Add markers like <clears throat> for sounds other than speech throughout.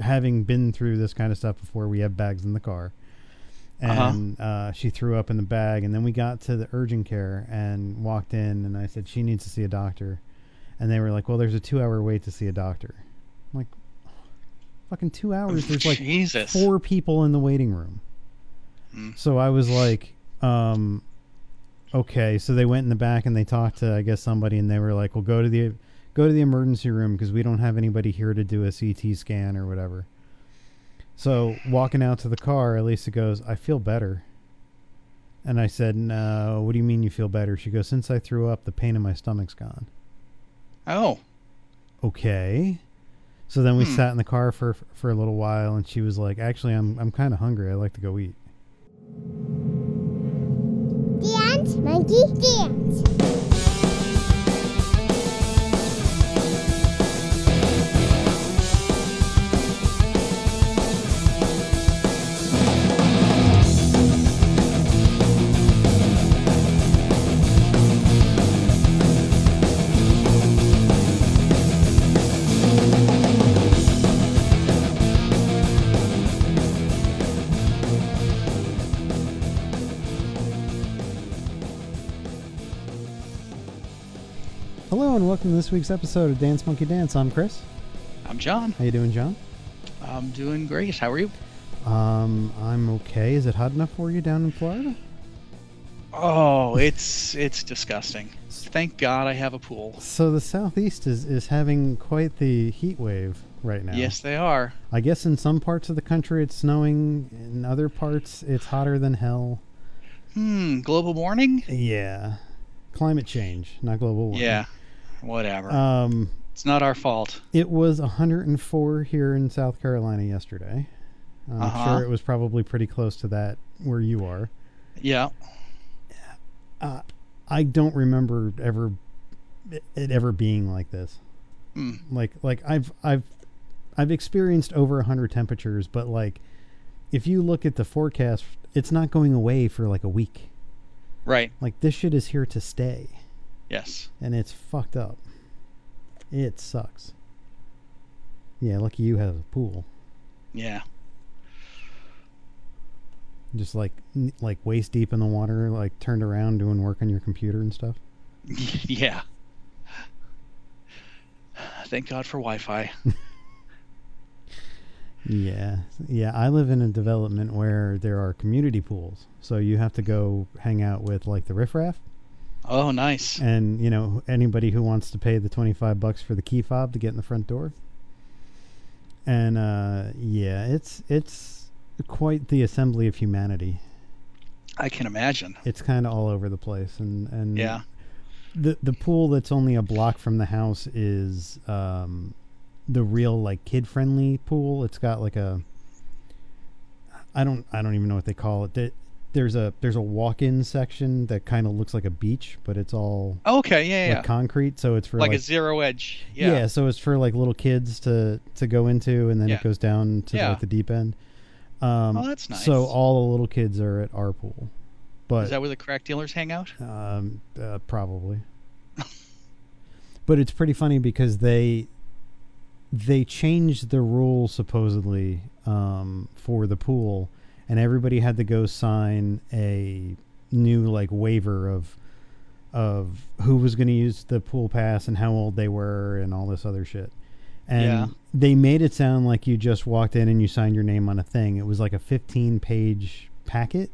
having been through this kind of stuff before, we have bags in the car. Uh-huh. And uh she threw up in the bag, and then we got to the urgent care and walked in, and I said she needs to see a doctor, and they were like, "Well, there's a two-hour wait to see a doctor." I'm like, fucking two hours. There's like Jesus. four people in the waiting room. Mm. So I was like, um, okay. So they went in the back and they talked to, I guess, somebody, and they were like, well, go to the go to the emergency room because we don't have anybody here to do a CT scan or whatever. So walking out to the car, Elisa goes, I feel better. And I said, No, what do you mean you feel better? She goes, Since I threw up, the pain in my stomach's gone. Oh. Okay. So then we Hmm. sat in the car for for a little while, and she was like, "Actually, I'm I'm kind of hungry. I'd like to go eat." Dance, monkey, dance. And welcome to this week's episode of Dance Monkey Dance. I'm Chris. I'm John. How you doing, John? I'm doing great. How are you? Um, I'm okay. Is it hot enough for you down in Florida? Oh, it's it's disgusting. Thank God I have a pool. So the southeast is is having quite the heat wave right now. Yes, they are. I guess in some parts of the country it's snowing. In other parts it's hotter than hell. Hmm. Global warming? Yeah. Climate change, not global warming. Yeah. Whatever. Um, it's not our fault. It was 104 here in South Carolina yesterday. I'm Uh-huh. sure it was probably pretty close to that where you are. Yeah. Uh, I don't remember ever it ever being like this. Hmm. Like like I've I've I've experienced over 100 temperatures, but like if you look at the forecast, it's not going away for like a week. Right. Like this shit is here to stay, Yes. and it's fucked up. It sucks. Yeah, lucky you have a pool. Yeah. just like like waist deep in the water, like turned around doing work on your computer and stuff. <laughs> yeah. Thank God for Wi-Fi. <laughs> Yeah, yeah. I live in a development where there are community pools, so you have to go hang out with like the riffraff, Oh, nice. and you know anybody who wants to pay the twenty five bucks for the key fob to get in the front door. And uh, yeah, it's it's quite the assembly of humanity. I can imagine. It's kind of all over the place, and and Yeah. the the pool that's only a block from the house is um the real like kid friendly pool it's got like a i don't i don't even know what they call it there's a there's a walk-in section that kind of looks like a beach but it's all Okay. Yeah. like Yeah. concrete so it's for like, like, a zero edge. yeah. Yeah. so it's for like little kids to to go into and then Yeah. it goes down to Yeah. like the deep end um Oh, that's nice. so all the little kids are at our pool but Is that where the crack dealers hang out? um, uh, probably. <laughs> but it's pretty funny because they they changed the rule supposedly um, for the pool, and everybody had to go sign a new like waiver of of who was going to use the pool pass and how old they were and all this other shit. And Yeah. they made it sound like you just walked in and you signed your name on a thing. It was like a 15 page packet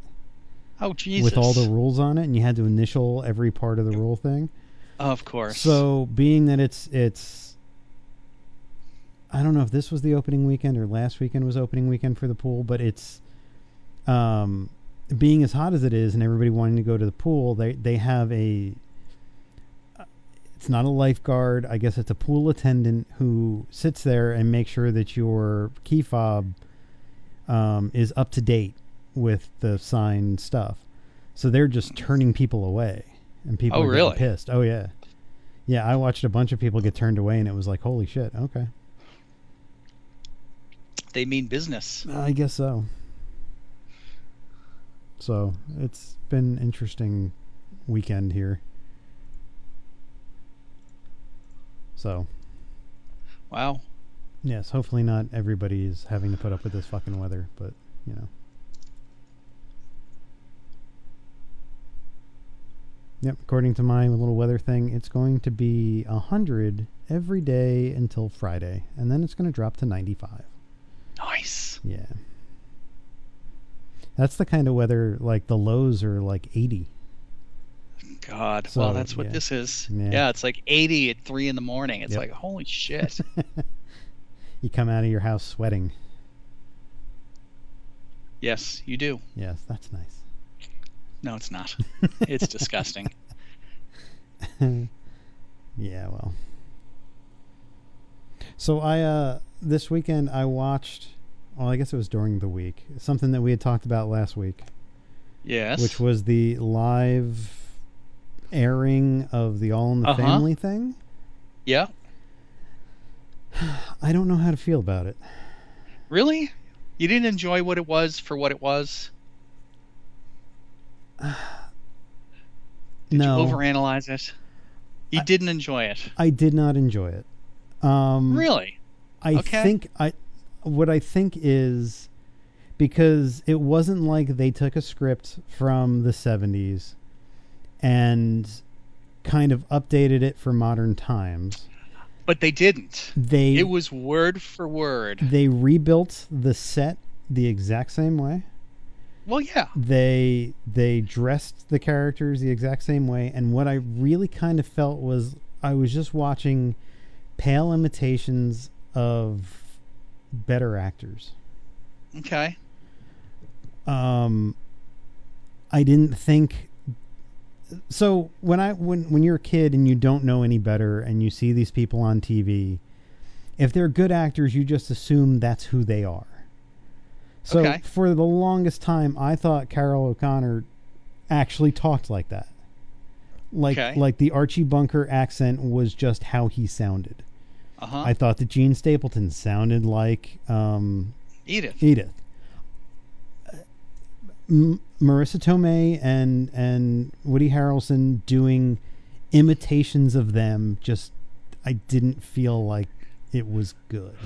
Oh, Jesus. with all the rules on it, and you had to initial every part of the rule thing. Of course. So, being that it's it's, I don't know if this was the opening weekend or last weekend was opening weekend for the pool, but it's, um, being as hot as it is, and everybody wanting to go to the pool, they they have a. It's not a lifeguard. I guess it's a pool attendant who sits there and makes sure that your key fob um, is up to date with the signed stuff. So they're just turning people away, and people Oh, are really? pissed. Oh yeah, yeah. I watched a bunch of people get turned away, and it was like, holy shit. Okay, they mean business. I guess so. So it's been interesting weekend here. So Wow. yes, hopefully not everybody is having to put up with this fucking weather, but you know. Yep, according to my little weather thing, it's going to be a hundred every day until Friday, and then it's going to drop to ninety-five. Nice. Yeah. That's the kind of weather like the lows are like 80. God. So, well, that's what yeah. this is. Yeah. Yeah. it's like 80 at 3 in the morning. It's Yep. like, holy shit. <laughs> You come out of your house sweating. yes, you do. Yes, that's nice. No, it's not. <laughs> It's disgusting. <laughs> yeah, well. So I uh this weekend I watched well, I guess it was during the week. Something that we had talked about last week, Yes. which was the live airing of the All in the Uh-huh. Family thing. Yeah. <sighs> I don't know how to feel about it. Really? You didn't enjoy what it was for what it was? <sighs> Did no. you overanalyze it? You I- didn't enjoy it. I did not enjoy it. Um Really? I Okay. think I what I think is because it wasn't like they took a script from the 70s and kind of updated it for modern times. But they didn't. They It was word for word. they rebuilt the set the exact same way. Well, yeah. They they dressed the characters the exact same way and what I really kind of felt was I was just watching pale imitations of better actors. Okay. um I didn't think so when I when when you're a kid and you don't know any better and you see these people on TV if they're good actors you just assume that's who they are. So Okay. for the longest time I thought Carroll O'Connor actually talked like that. Like Okay. like the Archie Bunker accent was just how he sounded. Uh huh. I thought that Jean Stapleton sounded like um Edith. Edith. M- Marisa Tomei and and Woody Harrelson doing imitations of them just I didn't feel like it was good.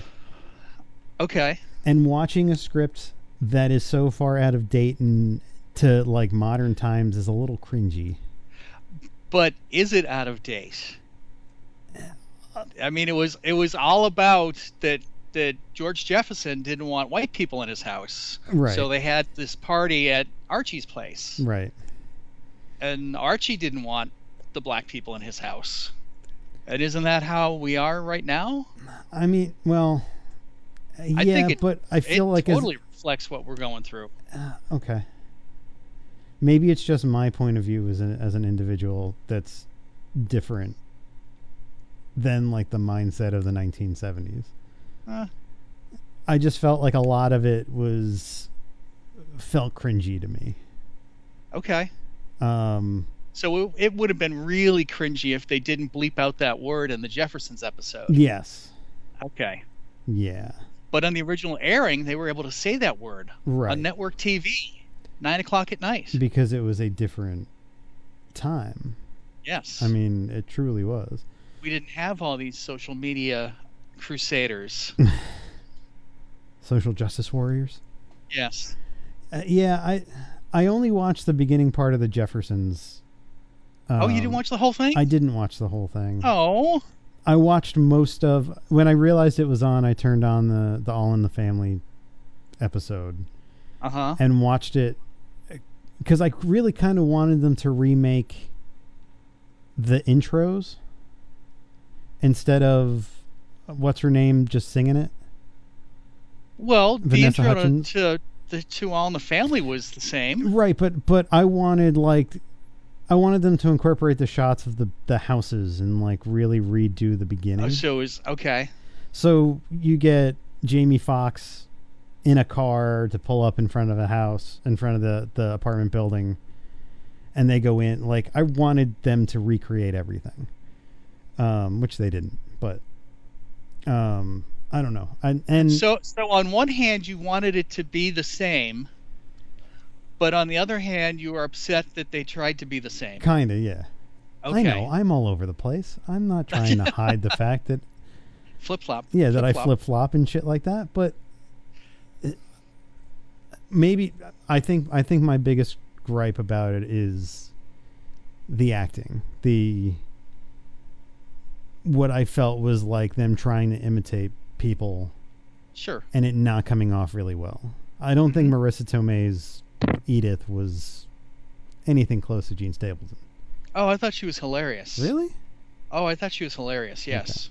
Okay. And watching a script that is so far out of date and to like modern times is a little cringy. But is it out of date? I mean, it was it was all about that that George Jefferson didn't want white people in his house, Right. so they had this party at Archie's place, Right. and Archie didn't want the black people in his house. And isn't that how we are right now? I mean, well, yeah, I think it- but I feel it like as- totally reflects what we're going through. Uh, okay. Maybe it's just my point of view as an as an individual that's different than like the mindset of the 1970s. Uh, I just felt like a lot of it was felt cringy to me. okay. Um, So it, it would have been really cringy if they didn't bleep out that word in the Jeffersons episode. yes. Okay. Yeah. But on the original airing, they were able to say that word Right. on network TV, nine o'clock at night. because it was a different time. Yes. I mean, it truly was. We didn't have all these social media crusaders. <laughs> Social justice warriors. yes. Uh, yeah, I I only watched the beginning part of the Jeffersons. oh, you didn't Um, watch the whole thing? I didn't watch the whole thing. oh. I watched most of when I realized it was on. I turned on the the All in the Family episode Uh huh. and watched it because I really kind of wanted them to remake the intros instead of what's her name just singing it. Well, the intro to, to the to All in the Family was the same. Right, but but I wanted like I wanted them to incorporate the shots of the the houses and like really redo the beginning. Oh, so it was okay. So you get Jamie Foxx in a car to pull up in front of a house, in front of the, the apartment building, and they go in. Like I wanted them to recreate everything, um, which they didn't. But um, I don't know. I, and So so on one hand, you wanted it to be the same, but on the other hand, you were upset that they tried to be the same. kind of yeah. Okay. I know I'm all over the place. I'm not trying to <laughs> hide the fact that Flip flop. yeah that I flip flop and shit like that. But it- maybe I think I think my biggest gripe about it is the acting. The what I felt was like them trying to imitate people Sure. and it not coming off really well. I don't think Mhm. Marisa Tomei's Edith was anything close to Jean Stapleton. Oh, I thought she was hilarious. Really? Oh, I thought she was hilarious. Yes.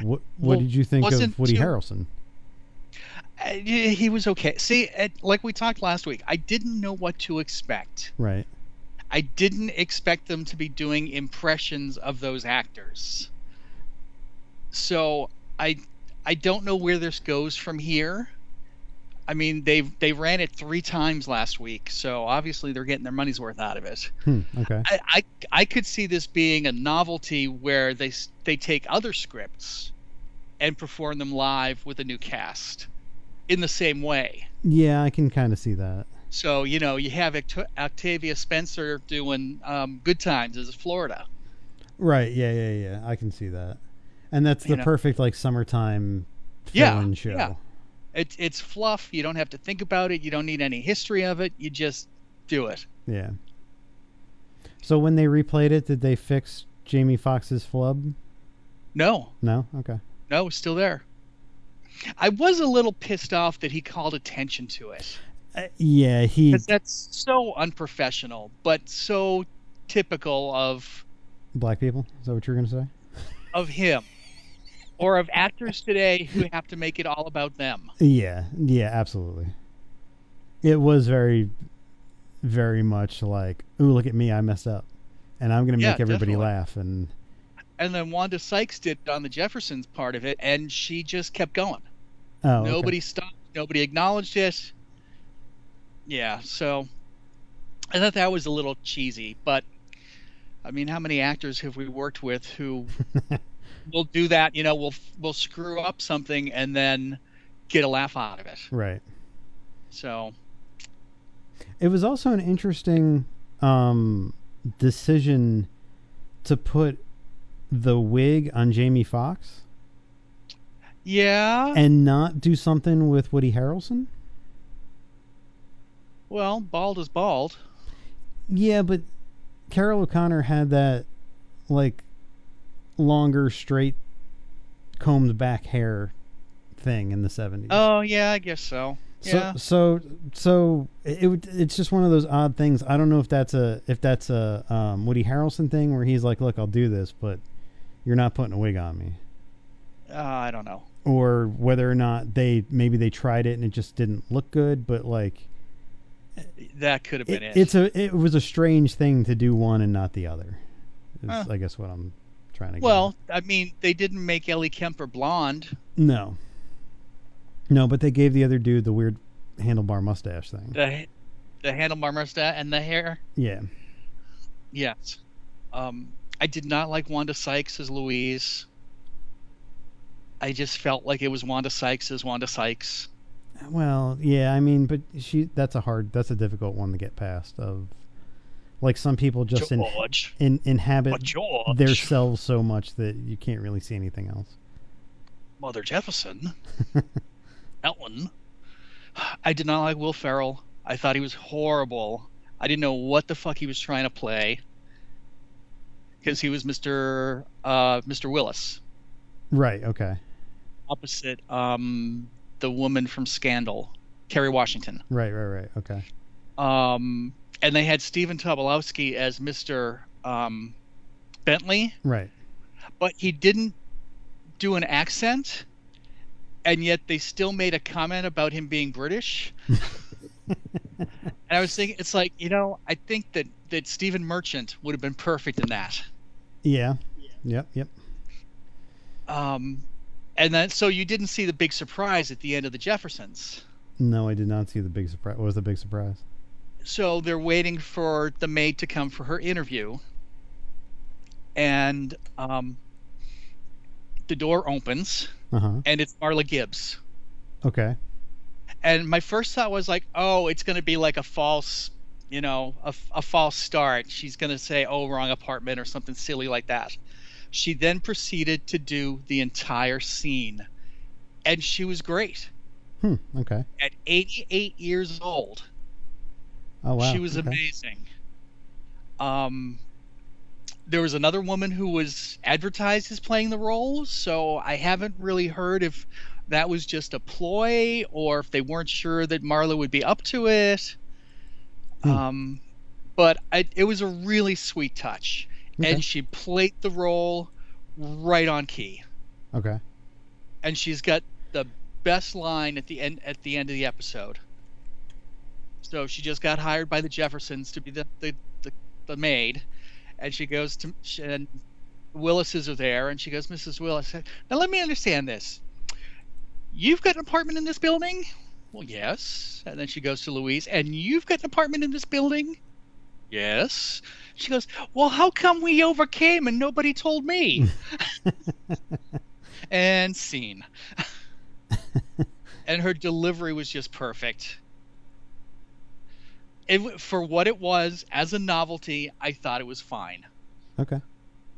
What What Well, did you think of Woody too- Harrelson? Uh, he was okay. See, like we talked last week, I didn't know what to expect. Right. I didn't expect them to be doing impressions of those actors. So I I don't know where this goes from here. I mean, they they ran it three times last week, so obviously they're getting their money's worth out of it. Hmm, okay. I, I I could see this being a novelty where they they take other scripts and perform them live with a new cast in the same way. Yeah, I can kind of see that. So you know you have Oct- Octavia Spencer doing um, Good Times as Florida. Right. Yeah. Yeah. Yeah. I can see that. And that's the You know. perfect like summertime Yeah, show. yeah. It's it's fluff. You don't have to think about it. You don't need any history of it. You just do it. Yeah. So when they replayed it, did they fix Jamie Foxx's flub? No, No. Okay. no, it's still there. I was a little pissed off that he called attention to it. Uh, yeah. He. that's so unprofessional, but so typical of Black people. Is that what you're gonna say? of him, or of actors today who have to make it all about them. Yeah, yeah, absolutely. It was very, very much like, "Ooh, look at me, I messed up," and I'm gonna Yeah, make everybody definitely. laugh. And And then Wanda Sykes did on the Jeffersons part of it, and she just kept going. oh, okay. nobody stopped. Nobody acknowledged it. Yeah, so I thought that was a little cheesy, but I mean, how many actors have we worked with who <laughs> will do that? You know, we'll we'll screw up something and then get a laugh out of it. right. So It was also an interesting um, decision to put the wig on Jamie Foxx. yeah, and not do something with Woody Harrelson. well, bald is bald. Yeah, but Carroll O'Connor had that like longer, straight, combed back hair thing in the seventies. Oh yeah, I guess so. Yeah, So so so it, it it's just one of those odd things. I don't know if that's a if that's a um, Woody Harrelson thing where he's like, "Look, I'll do this, but you're not putting a wig on me," uh, I don't know. or whether or not they maybe they tried it and it just didn't look good. But like, That could have it, been it. it's a it was a strange thing to do one and not the other. Huh. I guess what I'm trying to. get well, I mean, they didn't make Ellie Kemper blonde. no, no, but they gave the other dude the weird handlebar mustache thing. The the handlebar mustache and the hair. Yeah, Yes. Um, I did not like Wanda Sykes as Louise. I just felt like it was Wanda Sykes as Wanda Sykes. Well, yeah, I mean, but she that's a hard that's a difficult one to get past of like some people just in, in inhabit their selves so much that you can't really see anything else. Mother Jefferson. <laughs> Ellen. I did not like Will Ferrell. I thought he was horrible. I didn't know what the fuck he was trying to play. Because he was Mr. Uh, Mr. Willis, Right, okay. opposite um, the woman from Scandal, Kerry Washington. Right, right, right. Okay. um, and they had Stephen Tobolowsky as Mr. Um, Bentley, Right. but he didn't do an accent, and yet they still made a comment about him being British. <laughs> and I was thinking, it's like you know, I think that that Stephen Merchant would have been perfect in that. Yeah. Yep, yep. Um, and then so you didn't see the big surprise at the end of the Jeffersons. No, I did not see the big surprise. What was the big surprise? So they're waiting for the maid to come for her interview and um, the door opens Uh-huh. and it's marla gibbs Okay. and my first thought was like oh it's going to be like a false you know, a, a false start. She's going to say, "Oh, wrong apartment" or something silly like that. She then proceeded to do the entire scene, and she was great. Hmm. Okay. At 88 years old, Oh wow. she was okay. amazing. Um, there was another woman who was advertised as playing the role, so I haven't really heard if that was just a ploy or if they weren't sure that Marla would be up to it. Hmm. Um, but I, it was a really sweet touch, Okay. and she played the role right on key. Okay. And she's got the best line at the end at the end of the episode. So she just got hired by the Jeffersons to be the the, the, the maid, and she goes to and Willis's are there, and she goes, Mrs. Willis, now let me understand this. You've got an apartment in this building? Well, yes. And then she goes to Louise, and you've got an apartment in this building? Yes. She goes, Well, how come we overcame and nobody told me? <laughs> and scene. <laughs> and her delivery was just perfect. It, for what it was as a novelty, I thought it was fine. Okay.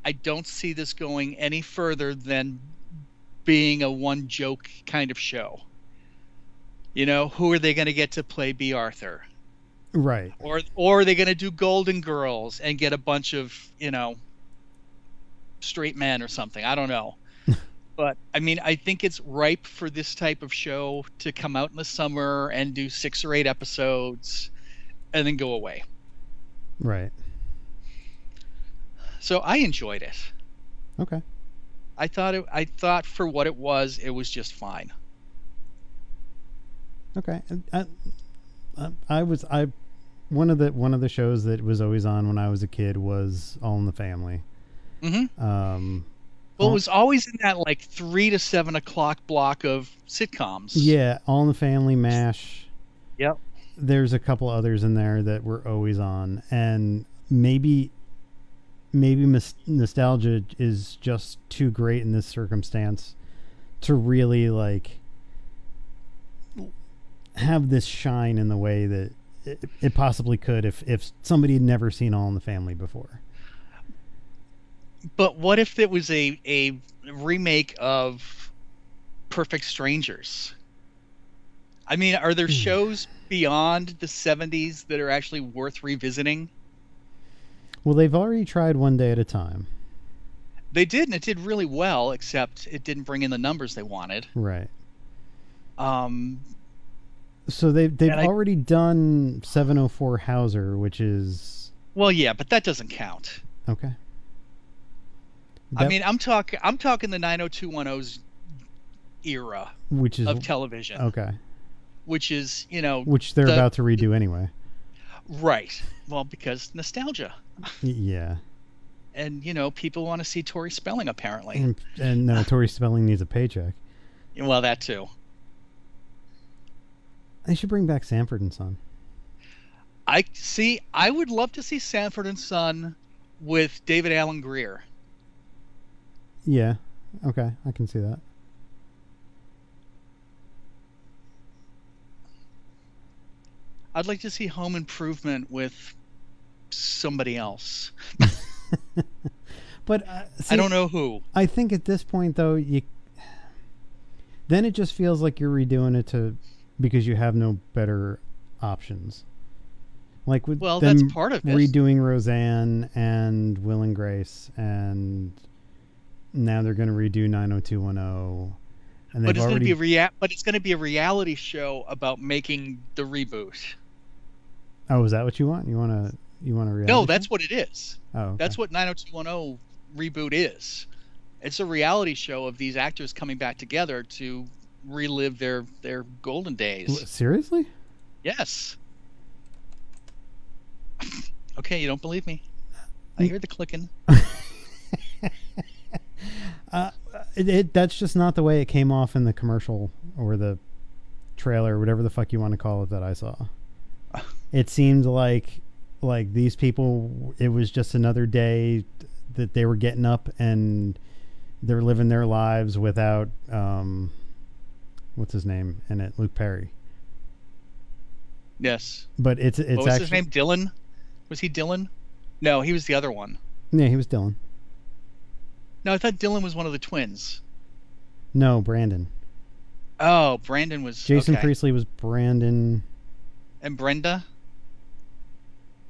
I don't see this going any further than being a one joke kind of show. You know, who are they going to get to play Bea Arthur? Right. Or or are they going to do Golden Girls and get a bunch of, you know, straight men or something? I don't know. <laughs> but I mean, I think it's ripe for this type of show to come out in the summer and do 6 or 8 episodes and then go away. Right. So I enjoyed it. Okay. I thought it I thought for what it was, it was just fine. Okay. I, I, I was I one of the one of the shows that was always on when I was a kid was All in the Family. Mhm. Um, Well, it was always in that like three to seven o'clock block of sitcoms. yeah, All in the Family, Mash. Yep. There's a couple others in there that were always on, and maybe maybe mis- nostalgia is just too great in this circumstance to really like have this shine in the way that it, it possibly could if if somebody had never seen All in the Family before. But what if it was a a remake of Perfect Strangers? I mean, are there Hmm. shows beyond the '70s that are actually worth revisiting? Well, they've already tried One Day at a Time, They did, and it did really well, except it didn't bring in the numbers they wanted. right? Um, So they've they've I- already done 704 Hauser, which is well, yeah, but that doesn't count. okay. I mean, I'm talking I'm talking the 90210's era which is of television, okay, which is you know which they're the- about to redo anyway. right. Well, because nostalgia, <laughs> Yeah, and you know people want to see Tori Spelling apparently. and, and no, <laughs> Tori Spelling needs a paycheck. Well, that too. They should bring back Sanford and Son. I see. I would love to see Sanford and Son with David Alan Grier. Yeah, okay, I can see that. I'd like to see Home Improvement with somebody else. <laughs> But uh, I don't know who. I think at this point though, you then it just feels like you're redoing it to because you have no better options. Like with Well, that's part of it. redoing Roseanne and Will and Grace, and now they're going to redo 90210, and But it's going to be a rea- But it's going to be a reality show about making the reboot. Oh, is that what you want? You want to you want to reality? No, show? that's what it is. oh, okay. That's what 90210 reboot is. It's a reality show of these actors coming back together to relive their their golden days. seriously. Yes. <laughs> okay, you don't believe me? I hear the clicking. <laughs> Uh, it, it, that's just not the way it came off in the commercial or the trailer, whatever the fuck you want to call it that I saw. It seemed like like these people. It was just another day that they were getting up and they're living their lives without um, what's his name in it, Luke Perry. Yes. but it's it's what was actually his name? Dylan? Was he Dylan? No, he was the other one. yeah he was Dylan. No, I thought Dylan was one of the twins. No, Brandon. Oh, Brandon was Jason okay. Priestley was Brandon. and Brenda.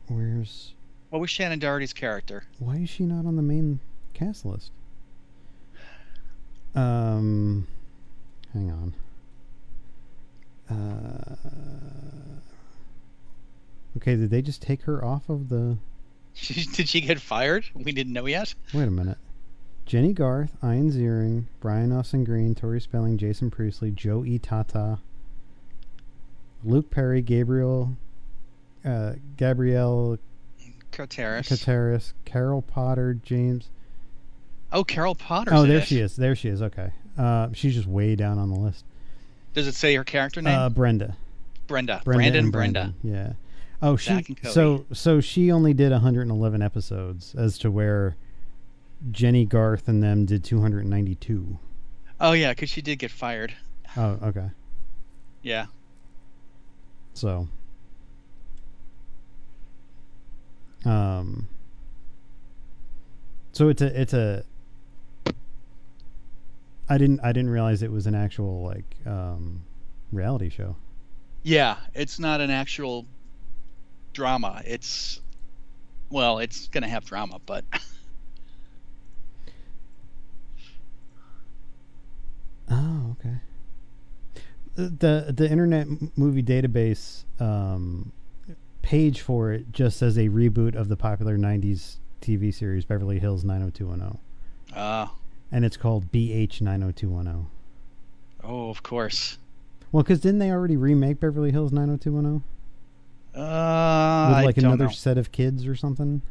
Where's What was Shannen Doherty's character? why is she not on the main cast list? Um, hang on. Uh, okay, did they just take her off of the? <laughs> Did she get fired? We didn't know yet. Wait a minute. Jennie Garth, Ian Ziering, Brian Austin Green, Tori Spelling, Jason Priestley, Joe E. Tata, Luke Perry, Gabriel, uh, Gabrielle Carteris. Kateris, Carol Potter, James. oh, Carol Potter. Oh, there she is. There she is. Okay. Uh, she's just way down on the list. Does it say her character name? Uh, Brenda. Brenda. Brenda Brandon. and Brenda. Yeah. Oh, she. Zach and Cody. So so she only did 111 episodes, as to where Jennie Garth and them did 292. Oh yeah, because she did get fired. Oh, okay. Yeah. So. Um. So it's a it's a. I didn't I didn't realize it was an actual like um, reality show. Yeah, it's not an actual drama. It's well, it's gonna have drama, but <laughs> Oh, okay. The the Internet Movie Database um, page for it just says a reboot of the popular '90s TV series Beverly Hills 90210, uh and it's called BH 90210. oh, of course. Well, because didn't they already remake Beverly Hills 90210 Uh, with like another know. set of kids or something?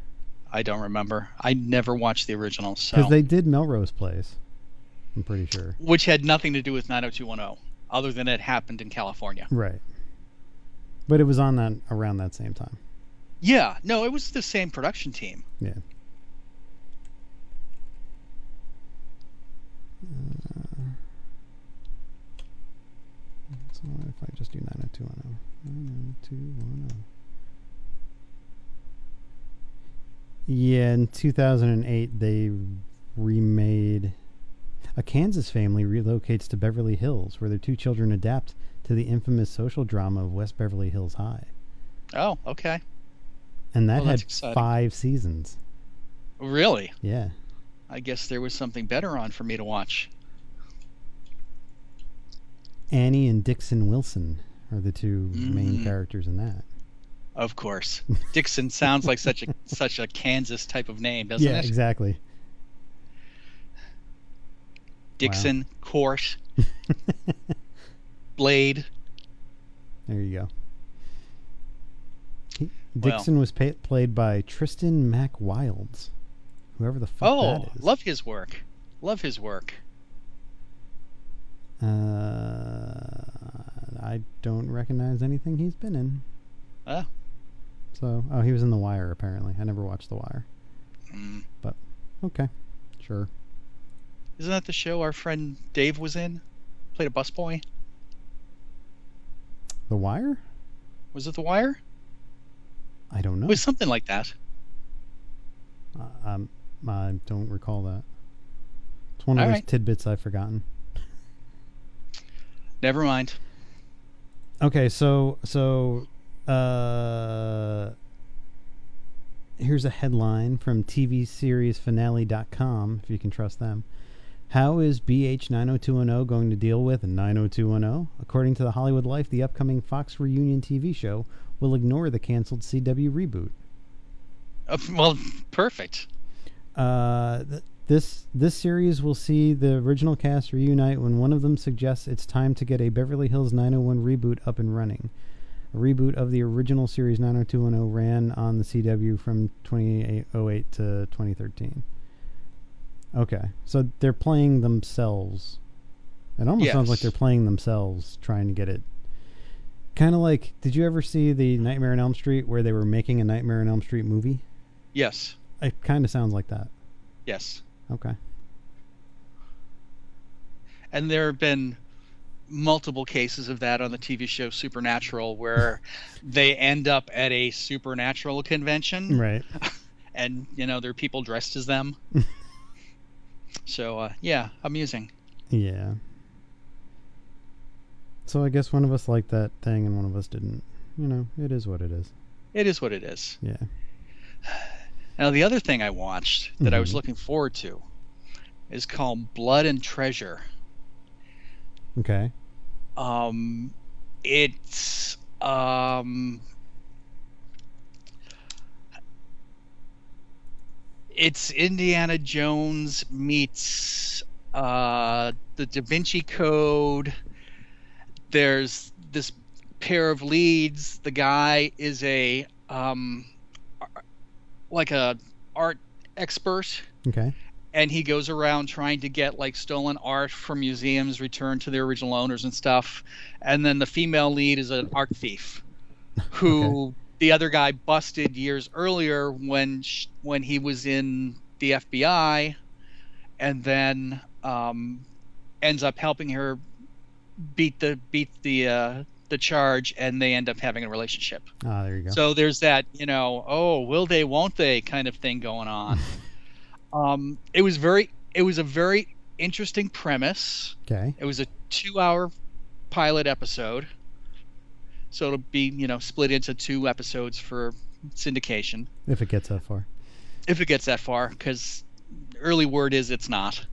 I don't remember. I never watched the original, so Because they did Melrose Place. I'm pretty sure. which had nothing to do with 90210, other than it happened in California. Right. But it was on that around that same time. Yeah, no, it was the same production team. Yeah. Uh, so what if I just do 90210? 90210. Yeah, in 2008, they remade. A Kansas family relocates to Beverly Hills, where their two children adapt to the infamous social drama of West Beverly Hills High. Oh, okay. And that Well, had five seasons. Really? Yeah. I guess there was something better on for me to watch. Annie and Dixon Wilson are the two main Mm. characters in that. Of course. <laughs> Dixon sounds like such a such a Kansas type of name, doesn't yeah, it? exactly. Dixon, Court, <laughs> Blade. there you go. He, Well. Dixon was pa- played by Tristan Mack Wilds, whoever the fuck Oh, that is. love his work. Love his work. Uh, I don't recognize anything he's been in. Oh. So, oh, he was in The Wire apparently. I never watched The Wire. Mm. Okay, sure. Isn't that the show our friend Dave was in? Played a busboy. The Wire? Was it The Wire? I don't know. It was something like that. Uh, um, I don't recall that. It's one of All those right. tidbits I've forgotten. Never mind. Okay, so so uh here's a headline from TV series finale.com if you can trust them. How is BH 90210 going to deal with 90210? According to the Hollywood Life, the upcoming Fox reunion TV show will ignore the canceled CW reboot. Uh, well, perfect. Uh, th- this this series will see the original cast reunite when one of them suggests it's time to get a Beverly Hills 901 reboot up and running. A reboot of the original series 90210 ran on the CW from 2008 to 2013. Okay, so they're playing themselves. It almost sounds like they're playing themselves, trying to get it. Kind of like, did you ever see the Nightmare on Elm Street where they were making a Nightmare on Elm Street movie? Yes. It kind of sounds like that. Yes. Okay. And there have been multiple cases of that on the TV show Supernatural, <laughs> where they end up at a supernatural convention, Right. <laughs> and you know there are people dressed as them. <laughs> so uh, yeah, amusing. Yeah. So I guess one of us liked that thing and one of us didn't. You know, it is what it is. It is what it is. Yeah. Now the other thing I watched that I was Mhm. looking forward to is called Blood and Treasure. Okay. Um, it's um, it's Indiana Jones meets uh, the Da Vinci Code. There's this pair of leads. The guy is a um, like a art expert Okay. and he goes around trying to get like stolen art from museums returned to their original owners and stuff and then the female lead is an art thief <laughs> who the other guy busted years earlier when sh- when he was in the FBI and then um, ends up helping her beat the beat the uh, the charge and they end up having a relationship Ah, there you go. so there's that, you know, oh, will they, won't they kind of thing going on. <laughs> um, it was very, it was a very interesting premise. okay. It was a two-hour pilot episode, so it'll be, you know, split into two episodes for syndication If it gets that far. if it gets that far, because early word is it's not.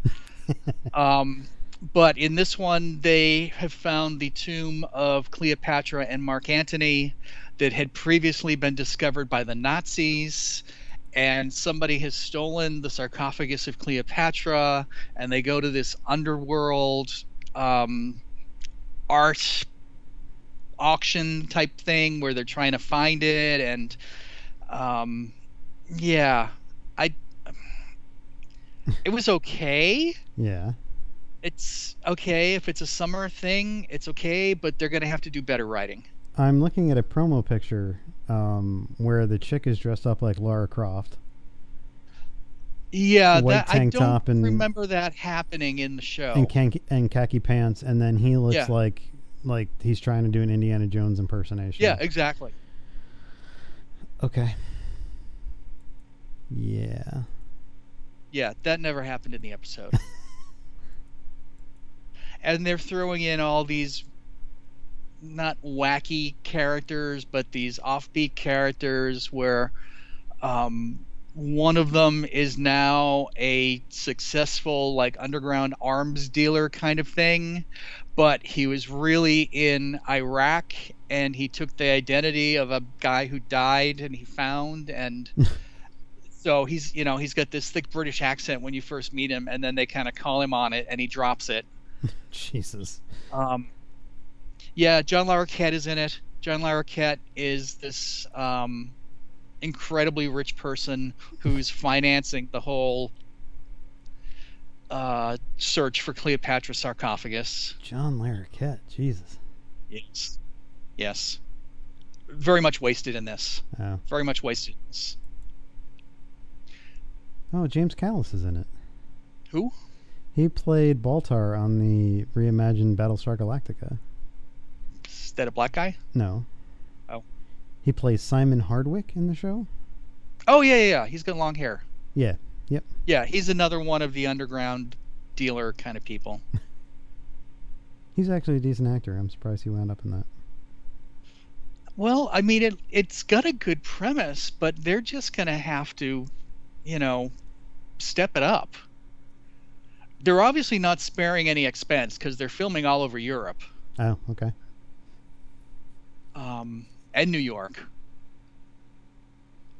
<laughs> um, but in this one, they have found the tomb of Cleopatra and Mark Antony that had previously been discovered by the Nazis. And somebody has stolen the sarcophagus of Cleopatra, and they go to this underworld um, art auction type thing where they're trying to find it. And um, yeah, I. It was okay <laughs> Yeah. it's okay if it's a summer thing it's okay but they're gonna have to do better writing I'm looking at a promo picture um, where the chick is dressed up like Lara Croft. yeah White that i tank don't top and- remember that happening in the show and khaki, and khaki pants, and then he looks Yeah. like like he's trying to do an Indiana Jones impersonation. yeah exactly Okay. Yeah. yeah that never happened in the episode <laughs> and they're throwing in all these not wacky characters but these offbeat characters where um, one of them is now a successful like underground arms dealer kind of thing but he was really in iraq and he took the identity of a guy who died and he found and <laughs> so he's you know he's got this thick british accent when you first meet him and then they kind of call him on it and he drops it <laughs> Jesus. um, yeah, John Larroquette is in it. John Larroquette is this um, incredibly rich person who's <laughs> financing the whole uh, search for Cleopatra's sarcophagus. John Larroquette. Jesus. Yes. Yes. Very much wasted in this. Oh. Very much wasted in this. Oh, James Callis is in it. Who? He played Baltar on the reimagined Battlestar Galactica. Is that a black guy? No. Oh. He plays Simon Hardwicke in the show. Oh, yeah, yeah, yeah. He's got long hair. Yeah. Yeah, he's another one of the underground dealer kind of people. <laughs> He's actually a decent actor. I'm surprised he wound up in that. Well, I mean, it it's got a good premise, but they're just gonna have to, you know, step it up. They're obviously not sparing any expense because they're filming all over Europe Oh, okay. um, and New York.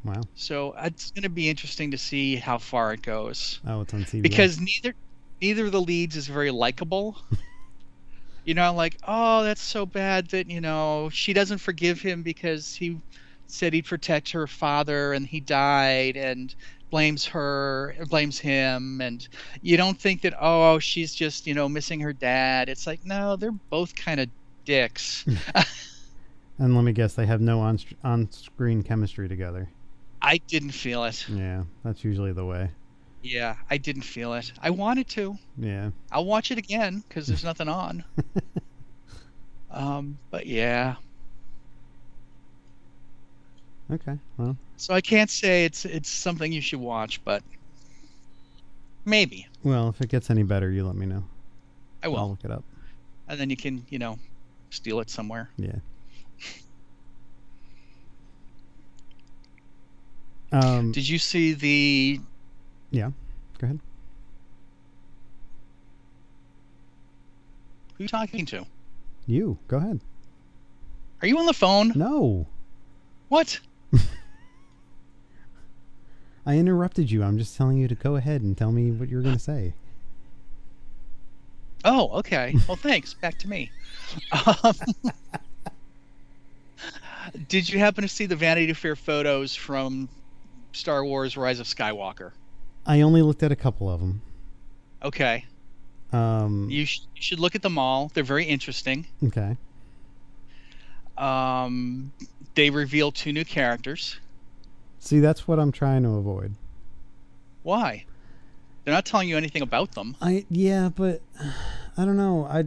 Wow. So it's gonna be interesting to see how far it goes Oh, it's on CBS. because neither neither of the leads is very likable. <laughs> you know, like, oh, that's so bad that you know she doesn't forgive him because he said he'd protect her father and he died and blames her blames him and you don't think that oh she's just you know missing her dad it's like no they're both kind of dicks <laughs> and let me guess, they have no on on screen chemistry together. I didn't feel it Yeah, that's usually the way. yeah i didn't feel it i wanted to Yeah. i'll watch it again because there's nothing on <laughs> Um, but yeah, Okay. Well, so I can't say it's it's something you should watch, but maybe well, if it gets any better, you let me know. I will, I'll look it up. and then you can you know steal it somewhere. Yeah. Um, Did you see the? yeah. Go ahead. Who are you talking to? You go ahead. Are you on the phone? No, What? <laughs> I interrupted you. I'm just telling you to go ahead and tell me what you're going to say. Oh, okay. Well, thanks. Back to me. Um, <laughs> did you happen to see the Vanity Fair photos from Star Wars: Rise of Skywalker? I only looked at a couple of them. Okay, Um, you, sh- you should look at them all. They're very interesting. okay. Um, they reveal two new characters. See, that's what I'm trying to avoid. Why? They're not telling you anything about them. I yeah, but I don't know. I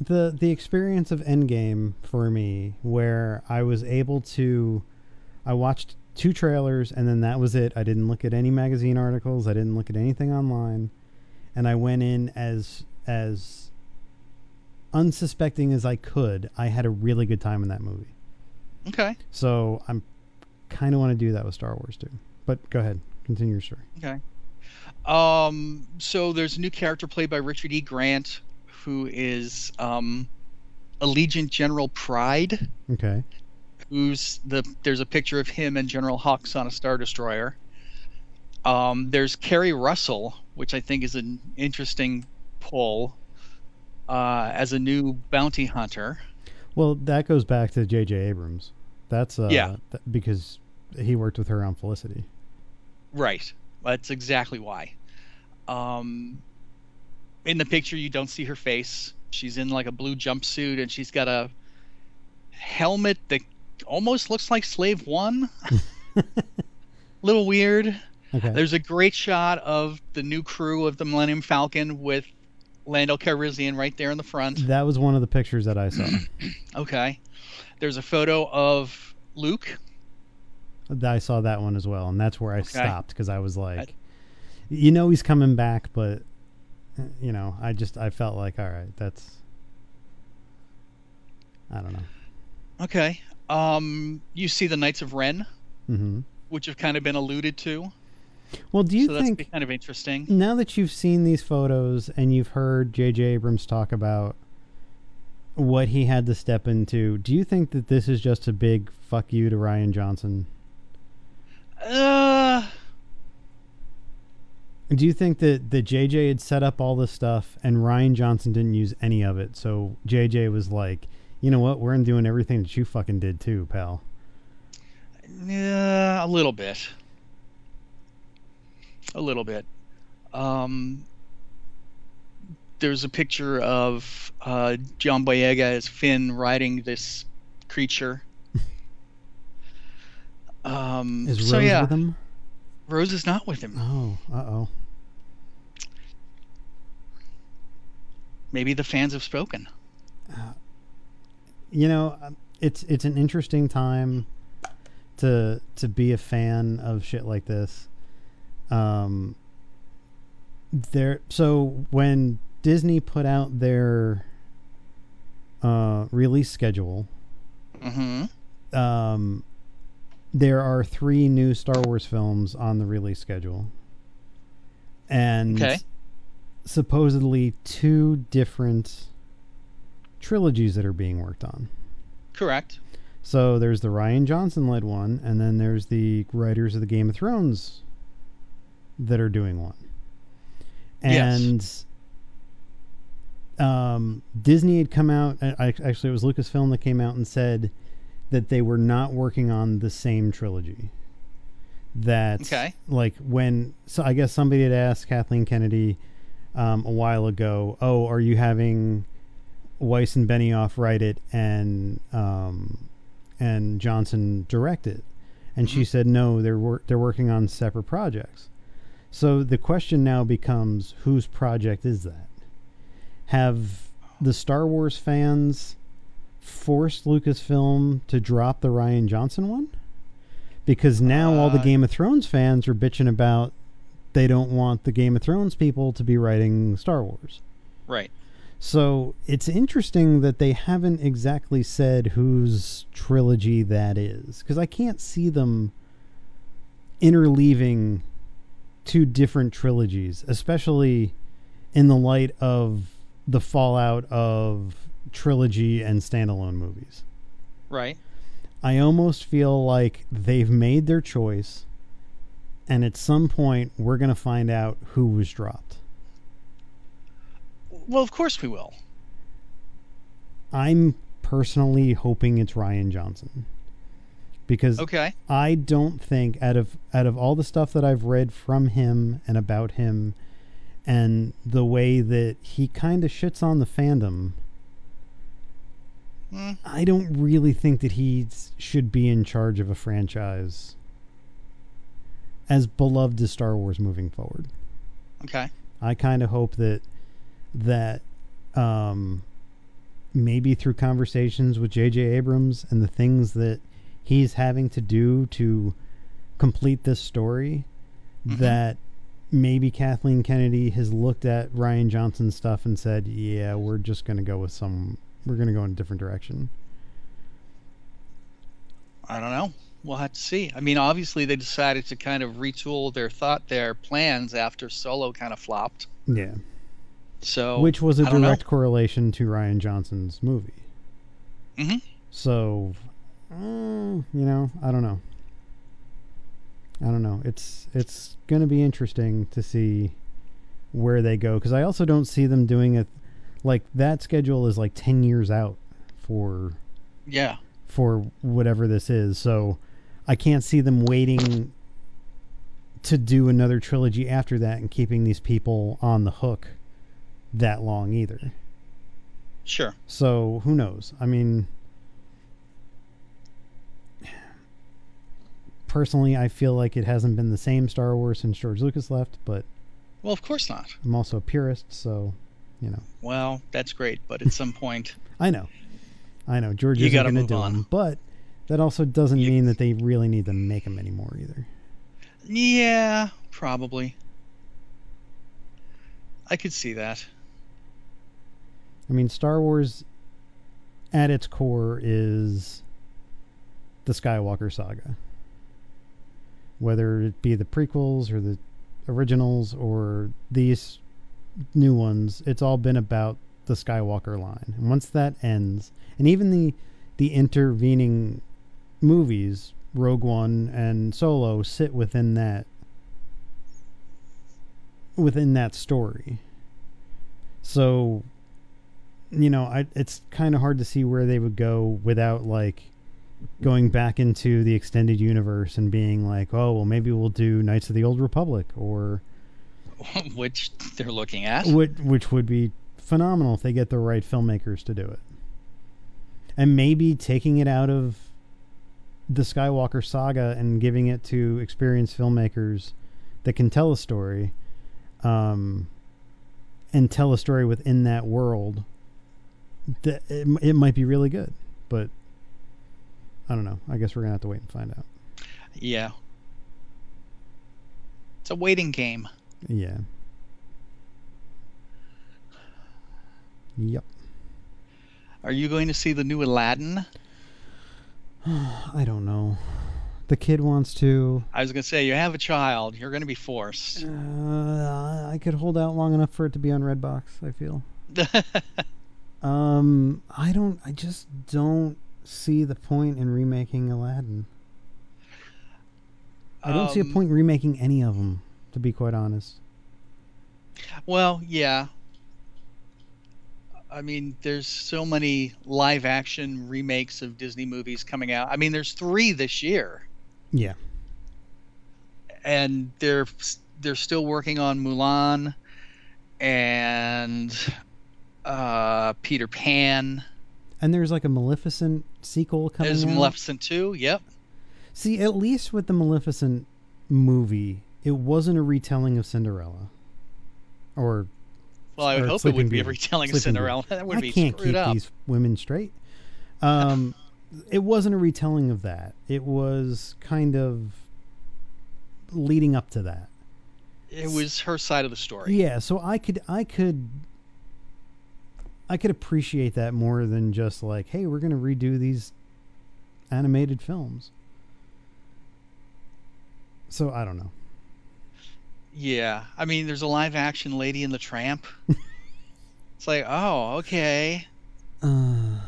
the the experience of Endgame for me, where I was able to, I watched two trailers and then that was it. I didn't look at any magazine articles. I didn't look at anything online, and I went in as as unsuspecting as I could. I had a really good time in that movie. Okay. So I'm kind of want to do that with Star Wars too. But go ahead, continue your story. Okay. Um, so there's a new character played by Richard E. Grant, who is um, Allegiant General Pryde. Okay. Who's the there's a picture of him and General Hux on a star destroyer. Um, there's Keri Russell, which I think is an interesting pull uh, as a new bounty hunter. Well, that goes back to J.J. Abrams. That's uh, Yeah. th- because he worked with her on Felicity. Right. That's exactly why. Um, in the picture, you don't see her face. She's in like a blue jumpsuit, and she's got a helmet that almost looks like Slave One. <laughs> Little weird. Okay. There's a great shot of the new crew of the Millennium Falcon with Lando Calrissian right there in the front. that was one of the pictures that I saw. <clears throat> Okay. There's a photo of Luke. I saw that one as well, and that's where I Okay. stopped because I was like, you know, he's coming back, but you know, I just I felt like, all right, that's I don't know. Okay. Um, you see the Knights of Ren, hmm which have kind of been alluded to. Well, do you so that's think kind of interesting. now that you've seen these photos and you've heard J.J. Abrams talk about what he had to step into, do you think that this is just a big fuck you to Rian Johnson? Uh, Do you think that that JJ had set up all this stuff and Rian Johnson didn't use any of it? So JJ was like, you know what, we're doing everything that you fucking did too, pal. yeah, a little bit. A little bit. Um, there's a picture of uh, John Boyega as Finn riding this creature. <laughs> Um, Is so Rose yeah, with him? Rose is not with him. Oh, uh oh. Maybe the fans have spoken. You know, um, it's it's an interesting time to to be a fan of shit like this. Um, there. So when Disney put out their uh, release schedule, Mm-hmm. um, there are three new Star Wars films on the release schedule, and Okay. supposedly two different trilogies that are being worked on. Correct. So there's the Rian Johnson led one, and then there's the writers of the Game of Thrones that are doing one. And um, Disney had come out. I, actually, it was Lucasfilm that came out and said that they were not working on the same trilogy. That Okay. like when so I guess somebody had asked Kathleen Kennedy um, a while ago, "Oh, are you having Weiss and Benioff write it and um, and Johnson direct it?" And she said, "No, they're wor- they're working on separate projects." So the question now becomes, whose project is that? Have the Star Wars fans forced Lucasfilm to drop the Rian Johnson one? Because now all the Uh, Game of Thrones fans are bitching about they don't want the Game of Thrones people to be writing Star Wars. Right. So it's interesting that they haven't exactly said whose trilogy that is. Because I can't see them interleaving two different trilogies, especially in the light of the fallout of trilogy and standalone movies. Right. I almost feel like they've made their choice, and at some point, we're going to find out who was dropped. Well, of course we will. I'm personally hoping it's Rian Johnson because Okay. I don't think out of out of all the stuff that I've read from him and about him and the way that he kind of shits on the fandom, Hmm. I don't really think that he should be in charge of a franchise as beloved as Star Wars moving forward. Okay. I kind of hope that that um, maybe through conversations with J.J. Abrams and the things that he's having to do to complete this story, Mhm. that maybe Kathleen Kennedy has looked at Rian Johnson's stuff and said, "Yeah, we're just going to go with some. We're going to go in a different direction." I don't know. We'll have to see. I mean, obviously they decided to kind of retool their thought, their plans after Solo kind of flopped. Yeah, So, which was a know. direct correlation to Rian Johnson's movie. Mhm. So, mm, you know, I don't know. I don't know. It's it's going to be interesting to see where they go because I also don't see them doing it like that schedule is like 10 years out for yeah, for whatever this is. So I can't see them waiting to do another trilogy after that and keeping these people on the hook that long either. sure. So who knows? I mean, personally, I feel like it hasn't been the same Star Wars since George Lucas left, but Well, of course not. I'm also a purist, so you know, Well, that's great, but at some point, <laughs> I know, I know George You isn't going to do on. them, but that also doesn't You- mean that they really need to make them anymore either. yeah, probably. I could see that. I mean, Star Wars at its core is the Skywalker saga. Whether it be the prequels or the originals or these new ones, it's all been about the Skywalker line. And once that ends, and even the the intervening movies, Rogue One and Solo sit within that within that story. So you know, I it's kind of hard to see where they would go without like going back into the extended universe and being like, oh, well, maybe we'll do Knights of the Old Republic, or <laughs> Which they're looking at. which, which would be phenomenal if they get the right filmmakers to do it, and maybe taking it out of the Skywalker saga and giving it to experienced filmmakers that can tell a story, um, and tell a story within that world. That it, it might be really good, but I don't know. I guess we're gonna have to wait and find out. Yeah. It's a waiting game. Yeah. Yep. Are you going to see the new Aladdin? <sighs> I don't know. The kid wants to. I was going to say, you have a child. You're going to be forced. Uh, I could hold out long enough for it to be on Redbox. I feel. <laughs> Um, I don't. I just don't see the point in remaking Aladdin. I don't see a Um, point in remaking any of them, to be quite honest. Well, yeah. I mean, there's so many live action remakes of Disney movies coming out. I mean, there's three this year, Yeah. and they're they're still working on Mulan and uh, Peter Pan. And there's like a Maleficent sequel coming There's out. Maleficent too. Yep. See, at least with the Maleficent movie, it wasn't a retelling of Cinderella. Or Well, I would hope it would be a retelling of Beauty. Cinderella. <laughs> That would I be can't screwed keep up. these women straight. Um, it wasn't a retelling of that. It was kind of leading up to that. It was her side of the story. Yeah, so I could I could I could appreciate that more than just like, hey, we're gonna redo these animated films. So I don't know. Yeah, I mean, there's a live action Lady and the Tramp. <laughs> it's like, oh, okay. Uh,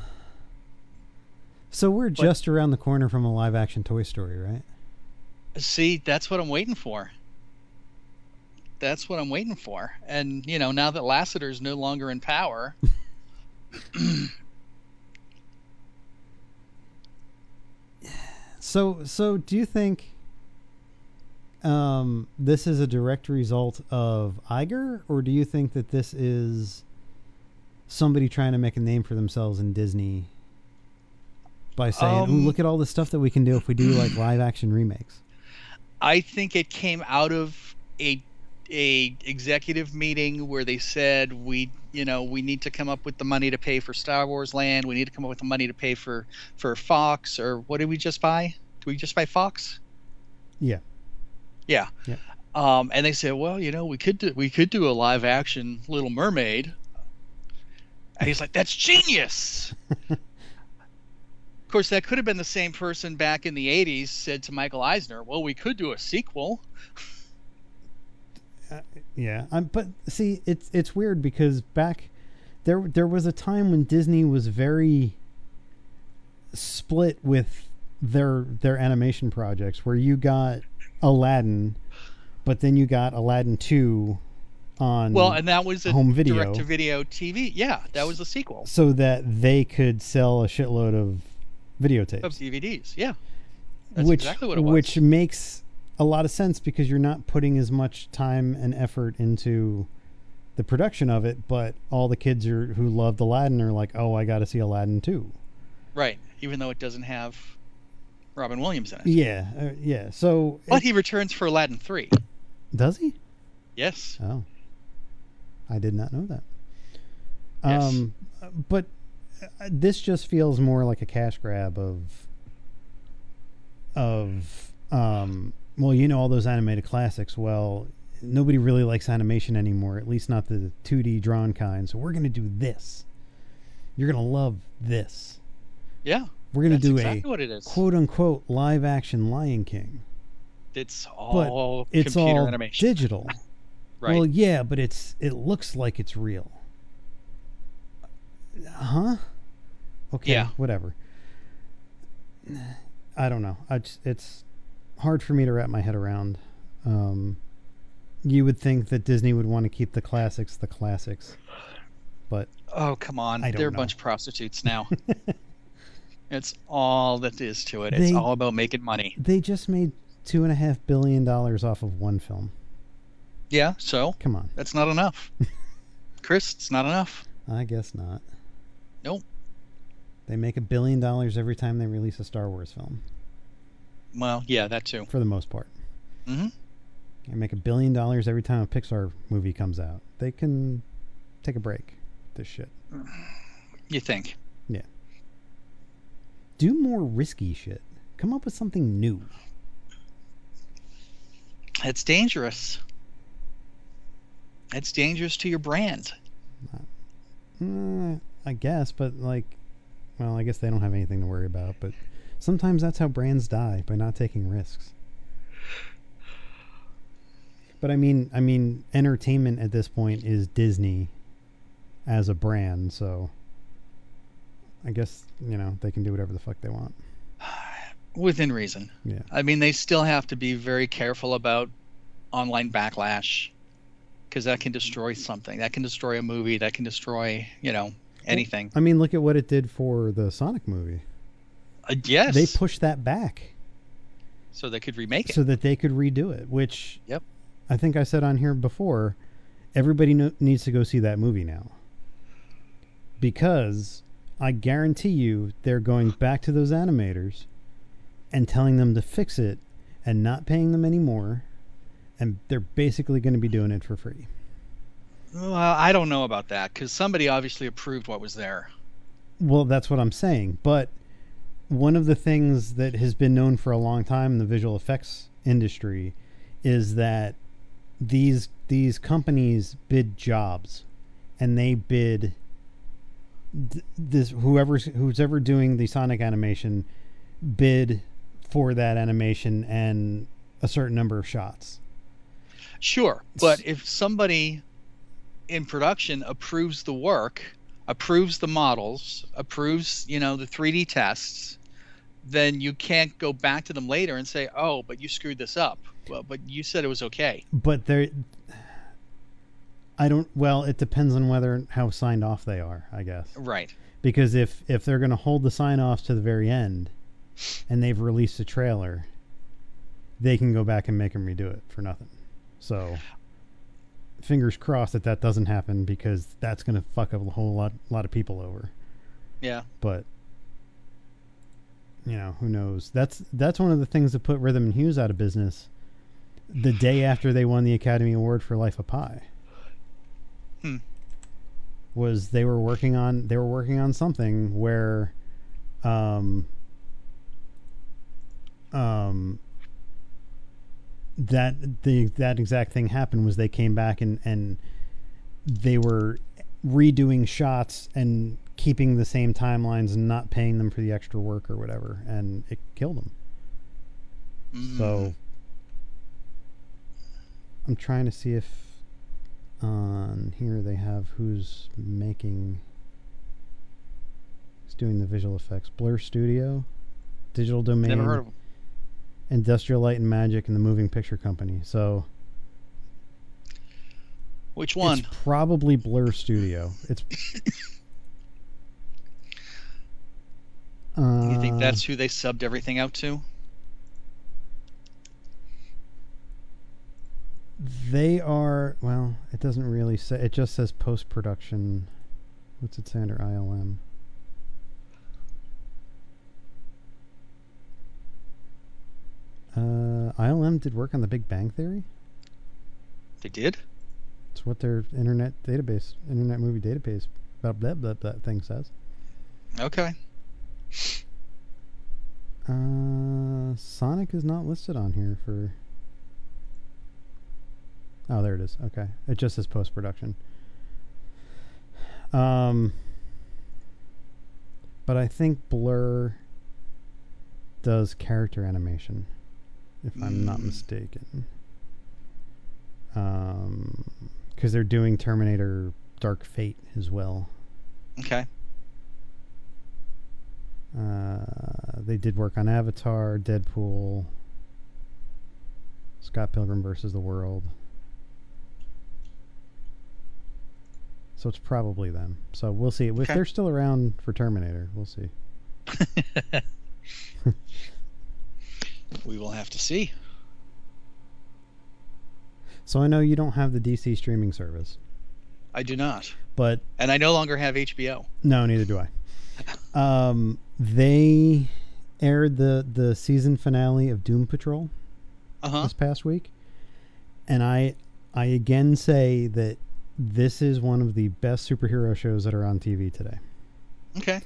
so we're just around the corner from a live action Toy Story, right? See, that's what I'm waiting for. That's what I'm waiting for. And you know, now that Lasseter's no longer in power, <laughs> So so do you think um, this is a direct result of Iger, or do you think that this is somebody trying to make a name for themselves in Disney by saying, Um, look at all the stuff that we can do if we do like live action remakes"? I think it came out of a a executive meeting where they said we you know we need to come up with the money to pay for Star Wars Land. We need to come up with the money to pay for for Fox or what did we just buy? Did we just buy Fox? Yeah. Yeah. Yep. Um, and they said, well, you know, we could do we could do a live action Little Mermaid. And he's like, that's genius. <laughs> of course, that could have been the same person back in the '80s said to Michael Eisner, well, we could do a sequel. Yeah, um, but see, it's it's weird because back there there was a time when Disney was very split with their their animation projects, where you got Aladdin, but then you got Aladdin two on Well, and that was a home video. direct-to-video TV. Yeah, that was the sequel so that they could sell a shitload of videotapes, of DVDs. Yeah, that's which exactly what it was. which makes a lot of sense because you're not putting as much time and effort into the production of it, but all the kids are, who loved Aladdin are like, "Oh, I got to see Aladdin too." right, even though it doesn't have Robin Williams in it. Yeah, uh, yeah. So But he returns for Aladdin three. does he? Yes. Oh, I did not know that. Yes. Um, but uh, this just feels more like a cash grab of of um. Well, you know all those animated classics. Well, nobody really likes animation anymore. At least not the 2D drawn kind. So we're gonna do this. You're gonna love this. Yeah. We're gonna do exactly a what it is. quote unquote live action Lion King, It's but all it's all animation. digital. <laughs> right. Well, yeah, but it's it looks like it's real. Huh? Okay, Yeah. whatever. <sighs> I don't know. I just, it's hard for me to wrap my head around. Um, you would think that Disney would want to keep the classics the classics, but oh, come on. They're a bunch of prostitutes now. <laughs> it's all that is to it. It's They- all about making money. they just made two and a half billion dollars off of one film. Yeah, so Come on, that's not enough. <laughs> Chris, it's not enough. I guess not. Nope. They make a billion dollars every time they release a Star Wars film, Well, yeah, that too. for the most part. Mm-hmm. They make a billion dollars every time a Pixar movie comes out. They can take a break. This shit. You think? Yeah. Do more risky shit. Come up with something new. It's dangerous. It's dangerous to your brand. Uh, I guess, but like, well, I guess they don't have anything to worry about. But sometimes that's how brands die by not taking risks. But I mean, I mean, entertainment at this point is Disney as a brand, so I guess you know they can do whatever the fuck they want. <sighs> Within reason. Yeah. I mean, they still have to be very careful about online backlash because that can destroy something. That can destroy a movie. That can destroy, you know, anything. I mean, look at what it did for the Sonic movie. Uh, yes. They pushed that back so they could remake it. so that they could redo it, which Yep. I think I said on here before. Everybody no- needs to go see that movie now because I guarantee you they're going back to those animators and telling them to fix it and not paying them anymore, and they're basically going to be doing it for free. Well, I don't know about that because somebody obviously approved what was there. Well, that's what I'm saying. But one of the things that has been known for a long time in the visual effects industry is that these these companies bid jobs and they bid th- this whoever's who's ever doing the sonic animation bid for that animation and a certain number of shots. Sure, but if somebody in production approves the work, approves the models, approves, you know, the 3D tests, then you can't go back to them later and say, "Oh, but you screwed this up." Well, but you said it was okay. but there i don't well it depends on whether how signed off they are i guess Right. because if if they're going to hold the sign offs to the very end and they've released a trailer they can go back and make them redo it for nothing so fingers crossed that that doesn't happen because that's going to fuck up a whole lot lot of people over Yeah. but you know who knows that's that's one of the things that put rhythm and hues out of business the day after they won the academy award for life of pi Hmm. was they were working on they were working on something where um um that the that exact thing happened was they came back and and they were redoing shots and keeping the same timelines and not paying them for the extra work or whatever and it killed them Mm. so i'm trying to see if on here they have who's making who's doing the visual effects blur studio digital domain never heard of 'em. industrial light and magic and the moving picture company so Which one? It's probably Blur Studio. It's. <laughs> uh, you think that's who they subbed everything out to? They are. Well, it doesn't really say. It just says post production. What's it say under ILM? Uh, ILM did work on the Big Bang Theory. They did. It's what their internet database, internet movie database, blah blah blah, blah thing says. Okay. Uh, Sonic is not listed on here for. Oh, there it is. Okay, it just says post production. Um, but I think Blur does character animation, if I'm not Mm. mistaken. Um, because they're doing Terminator Dark Fate as well. Okay. Uh, they did work on Avatar, Deadpool, Scott Pilgrim versus the World. So it's probably them. So we'll see. If Okay. they're still around for Terminator, we'll see. <laughs> we will have to see. So I know you don't have the DC streaming service, I do not, but and I no longer have HBO. no, neither do I. Um, they aired the the season finale of Doom Patrol. Uh huh. this past week, and I I again say that this is one of the best superhero shows that are on TV today. Okay.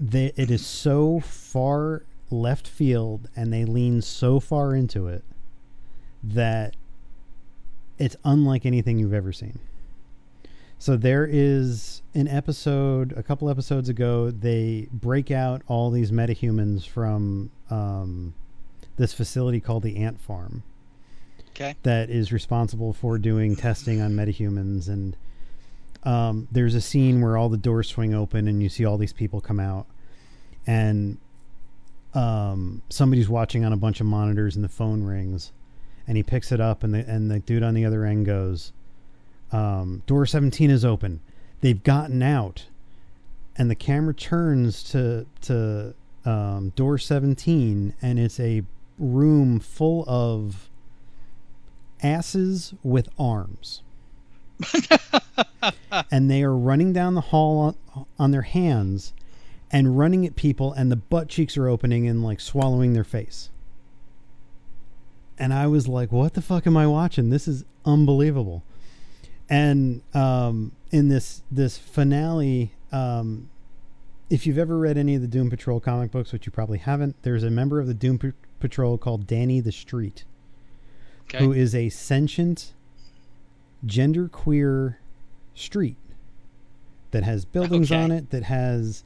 They, it is so far left field, and they lean so far into it that it's unlike anything you've ever seen. So there is an episode, a couple episodes ago, they break out all these metahumans from um, this facility called the Ant Farm Okay. that is responsible for doing testing on metahumans and um, there's a scene where all the doors swing open and you see all these people come out and um, somebody's watching on a bunch of monitors and the phone rings and he picks it up and the and the dude on the other end goes um, door 17 is open. They've gotten out and the camera turns to to um, door 17 and it's a room full of asses with arms. <laughs> And they are running down the hall on, on their hands and running at people and the butt cheeks are opening and like swallowing their face. And i was like what the fuck am i watching? This is unbelievable and um, in this this finale um, if you've ever read any of the Doom Patrol comic books, which you probably haven't, there's a member of the Doom P- Patrol called Danny the Street, Okay. who is a sentient, genderqueer street that has buildings Okay. on it that has,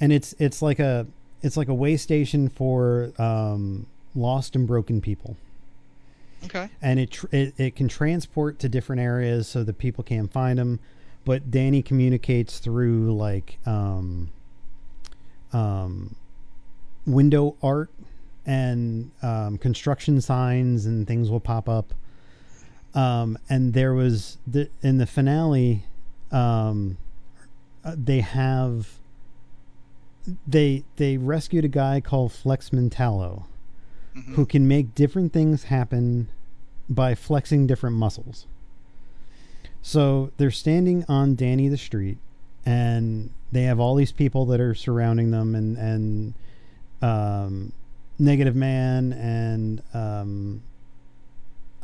and it's it's like a it's like a way station for um, lost and broken people okay. and it, tr- it it can transport to different areas so that people can find them but danny communicates through like um um window art and um, construction signs and things will pop up. Um and there was the in the finale um uh, they have they they rescued a guy called flex mentallo Mhm. who can make different things happen by flexing different muscles. So they're standing on Danny the street, and they have all these people that are surrounding them, and and um, Negative Man and um,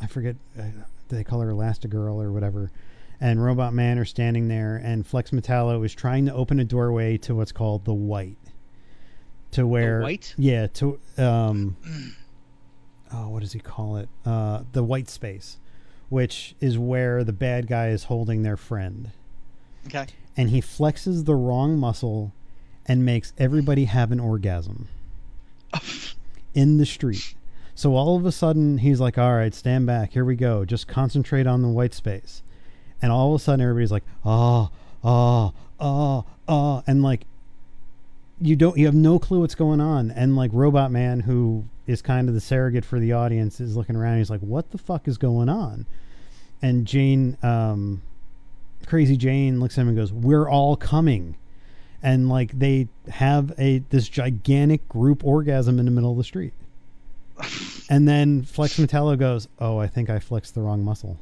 I forget uh, they call her Elastigirl or whatever, and Robot Man are standing there, and Flex Mentallo is trying to open a doorway to what's called the White, to where White? yeah to um <clears throat> oh what does he call it? Uh the white space which is where the bad guy is holding their friend. Okay. and he flexes the wrong muscle and makes everybody have an orgasm. <laughs> In the street. So all of a sudden he's like all right stand back. Here we go. Just concentrate on the white space. And all of a sudden everybody's like oh oh oh oh and like you don't you have no clue what's going on. And like robot man who is kind of the surrogate for the audience is looking around he's like what the fuck is going on? And jane um crazy jane looks at him and goes we're all coming. And like they have a this gigantic group orgasm in the middle of the street. <laughs> And then flex mentallo goes oh i think i flexed the wrong muscle.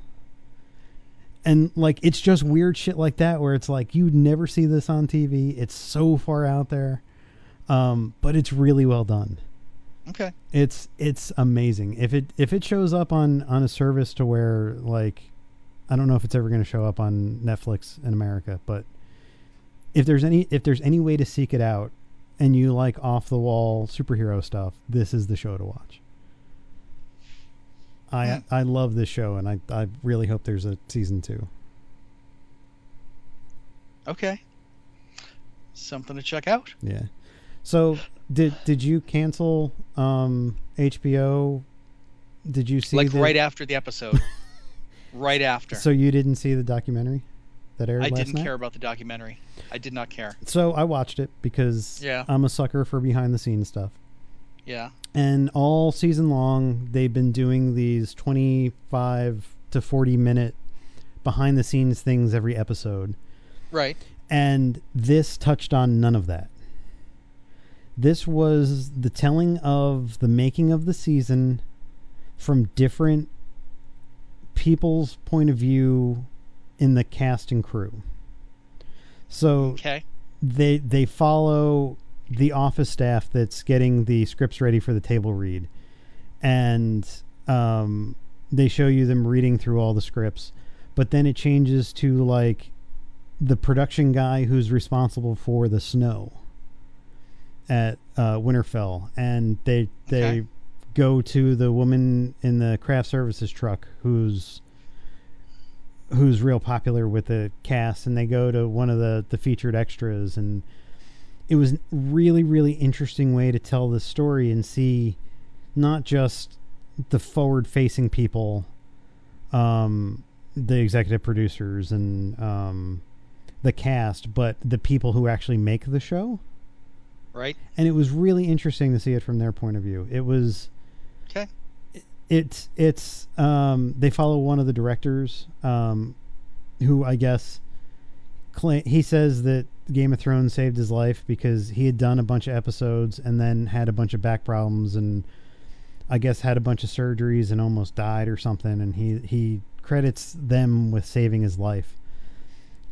And like it's just weird shit like that where it's like you'd never see this on tv it's so far out there. Um, but it's really well done Okay. it's it's amazing if it if it shows up on on a service to where like i don't know if it's ever going to show up on netflix in america but if there's any if there's any way to seek it out and you like off the wall superhero stuff this is the show to watch i Hmm. i love this show and i i really hope there's a season two Okay. Something to check out. yeah so did did you cancel um hbo did you see like the- right after the episode. <laughs> right after. So you didn't see the documentary that aired I didn't night? care about the documentary. I did not care. So I watched it because Yeah. I'm a sucker for behind the scenes stuff. Yeah. And all season long, they've been doing these 25 to 40 minute behind the scenes things every episode. Right. And this touched on none of that. This was the telling of the making of the season from different people's point of view in the cast and crew. So Okay. they they follow the office staff that's getting the scripts ready for the table read, and um, they show you them reading through all the scripts. But then it changes to like the production guy who's responsible for the snow at uh, Winterfell, and they they Okay. go to the woman in the craft services truck who's who's real popular with the cast and they go to one of the the featured extras and it was a really really interesting way to tell the story and see not just the forward facing people um the executive producers and um the cast but the people who actually make the show Right. and it was really interesting to see it from their point of view it was Okay. it's it's um they follow one of the directors um who I guess cla he says that Game of Thrones saved his life because he had done a bunch of episodes and then had a bunch of back problems and I guess had a bunch of surgeries and almost died or something and he he credits them with saving his life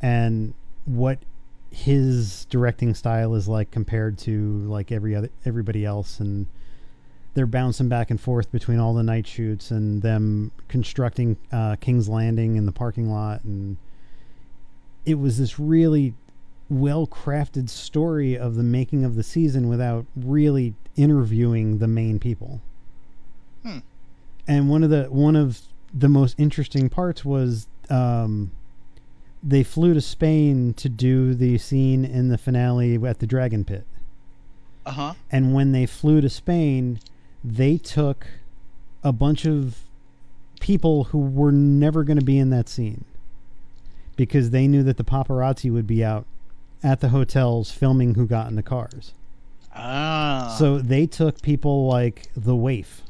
and what his directing style is like compared to like every other everybody else and they're bouncing back and forth between all the night shoots and them constructing uh, King's Landing in the parking lot, and it was this really well crafted story of the making of the season without really interviewing the main people. Hmm. And one of the one of the most interesting parts was um, they flew to Spain to do the scene in the finale at the Dragon Pit. Uh huh. And when they flew to Spain, they took a bunch of people who were never going to be in that scene because they knew that the paparazzi would be out at the hotels filming who got in the cars. Ah. So they took people like the waif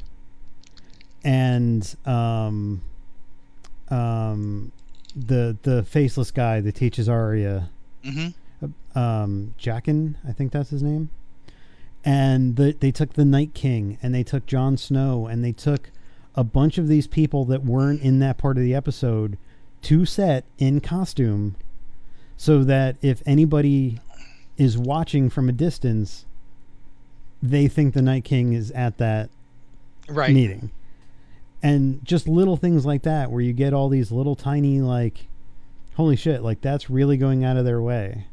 and um, um, the the faceless guy that teaches Arya, Mm-hmm. um, Jaqen, I think that's his name. And the, they took the Night King and they took Jon Snow and they took a bunch of these people that weren't in that part of the episode to set in costume so that if anybody is watching from a distance, they think the Night King is at that Right. meeting. And just little things like that where you get all these little tiny like holy shit, like that's really going out of their way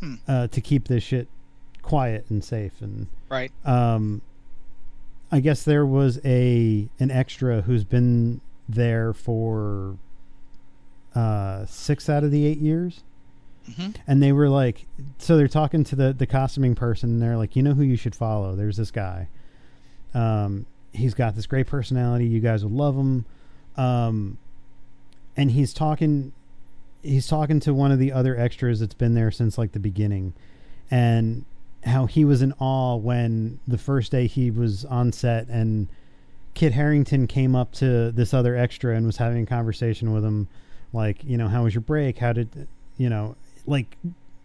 Hmm. uh, to keep this shit quiet and safe and Right. um I guess there was a an extra who's been there for uh 6 out of the 8 years Mm-hmm. and they were like so they're talking to the the costuming person and they're like you know who you should follow there's this guy um he's got this great personality. You guys would love him. Um and he's talking he's talking to one of the other extras that's been there since like the beginning and how he was in awe when the first day he was on set and Kit Harington came up to this other extra and was having a conversation with him like you know how was your break? How did you know like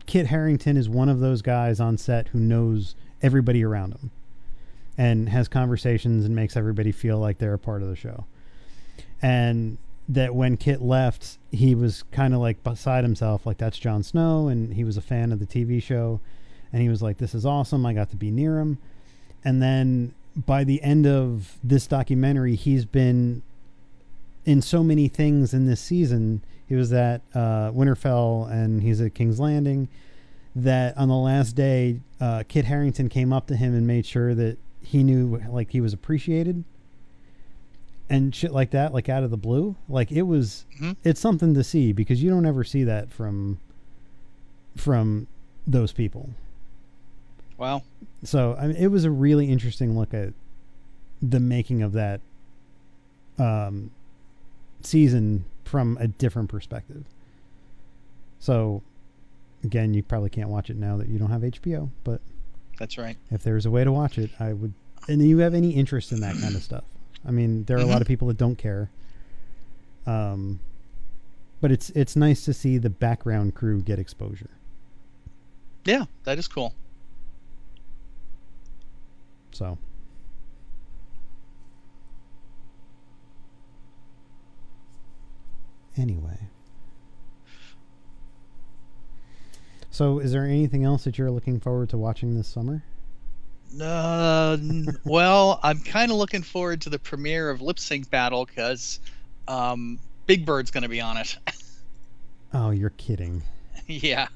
Kit Harington is one of those guys on set who knows everybody around him and has conversations and makes everybody feel like they're a part of the show. And that when Kit left, he was kind of like beside himself, like that's Jon Snow, and he was a fan of the TV show, and he was like, "This is awesome! I got to be near him." And then by the end of this documentary, he's been in so many things in this season. He was at uh, Winterfell, and he's at King's Landing. That on the last day, uh, Kit Harington came up to him and made sure that he knew like he was appreciated and shit like that, like out of the blue. Like it was, Mhm. it's something to see because you don't ever see that from from those people. Wow. So I mean, it was a really interesting look at the making of that um, season from a different perspective. So again, you probably can't watch it now that you don't have HBO, but That's right. if there's a way to watch it, I would. And you have any interest in that kind of stuff? I mean, there are a lot of people that don't care. Um, but it's it's nice to see the background crew get exposure. Yeah, that is cool. So. Anyway. So, is there anything else that you're looking forward to watching this summer? Uh, well, I'm kind of looking forward to the premiere of Lip Sync Battle because um, Big Bird's going to be on it. <laughs> Oh, you're kidding. yeah.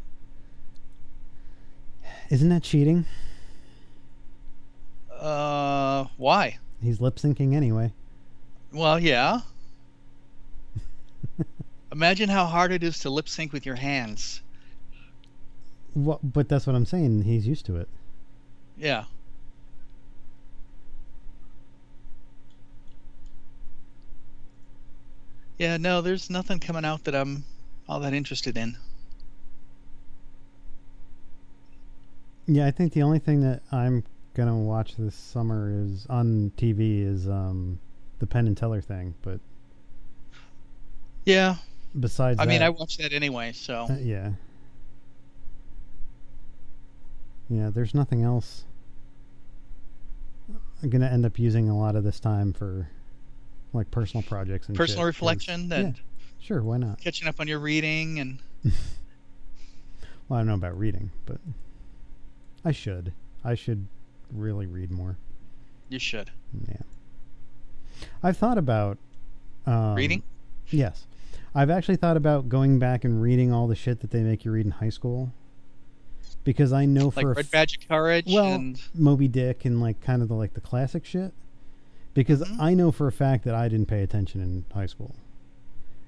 Isn't that cheating? Uh, why? He's lip syncing anyway. Well, yeah. <laughs> Imagine how hard it is to lip sync with your hands. What, but that's what I'm saying. He's used to it. Yeah. Yeah, no, there's nothing coming out that I'm all that interested in. Yeah, I think the only thing that I'm gonna watch this summer is on TV is um, the Penn and Teller thing. But Yeah, besides, I mean, I watch that anyway, so Uh, yeah. Yeah, there's nothing else. I'm gonna end up using a lot of this time for like personal projects and personal shit, reflection and yeah, sure, why not? catching up on your reading and <laughs> Well, I don't know about reading, but I should. I should really read more. you should. Yeah. I've thought about um, Reading? Yes, I've actually thought about going back and reading all the shit that they make you read in high school because I know Like for a Red f- Badge of Courage well, and Moby Dick and like kind of the like the classic shit. Because Mhm. I know for a fact that I didn't pay attention in high school,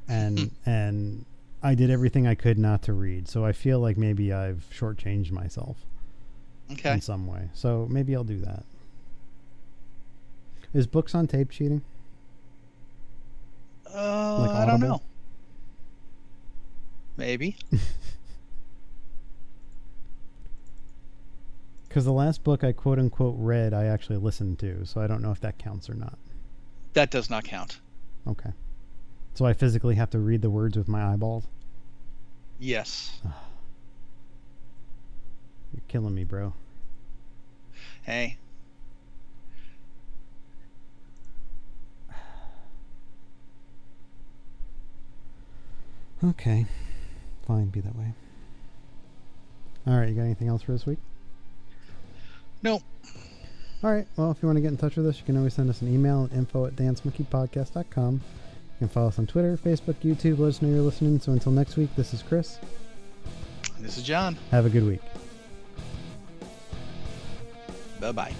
and and I did everything I could not to read. So I feel like maybe I've shortchanged myself okay. in some way. So maybe I'll do that. Is books on tape cheating? Uh, Like I don't know. Maybe. <laughs> Because the last book I quote unquote read, I actually listened to, so I don't know if that counts or not. That does not count. Okay. So I physically have to read the words with my eyeballs? Yes. <sighs> You're killing me, bro. Hey. <sighs> Okay. Fine, be that way. Alright, you got anything else for this week? No. Alright, well, if you want to get in touch with us, you can always send us an email at info at dancemonkeypodcast.com. You can follow us on Twitter, Facebook, YouTube. Let us know you're listening. So until next week, this is Chris. This is John. Have a good week. Bye bye.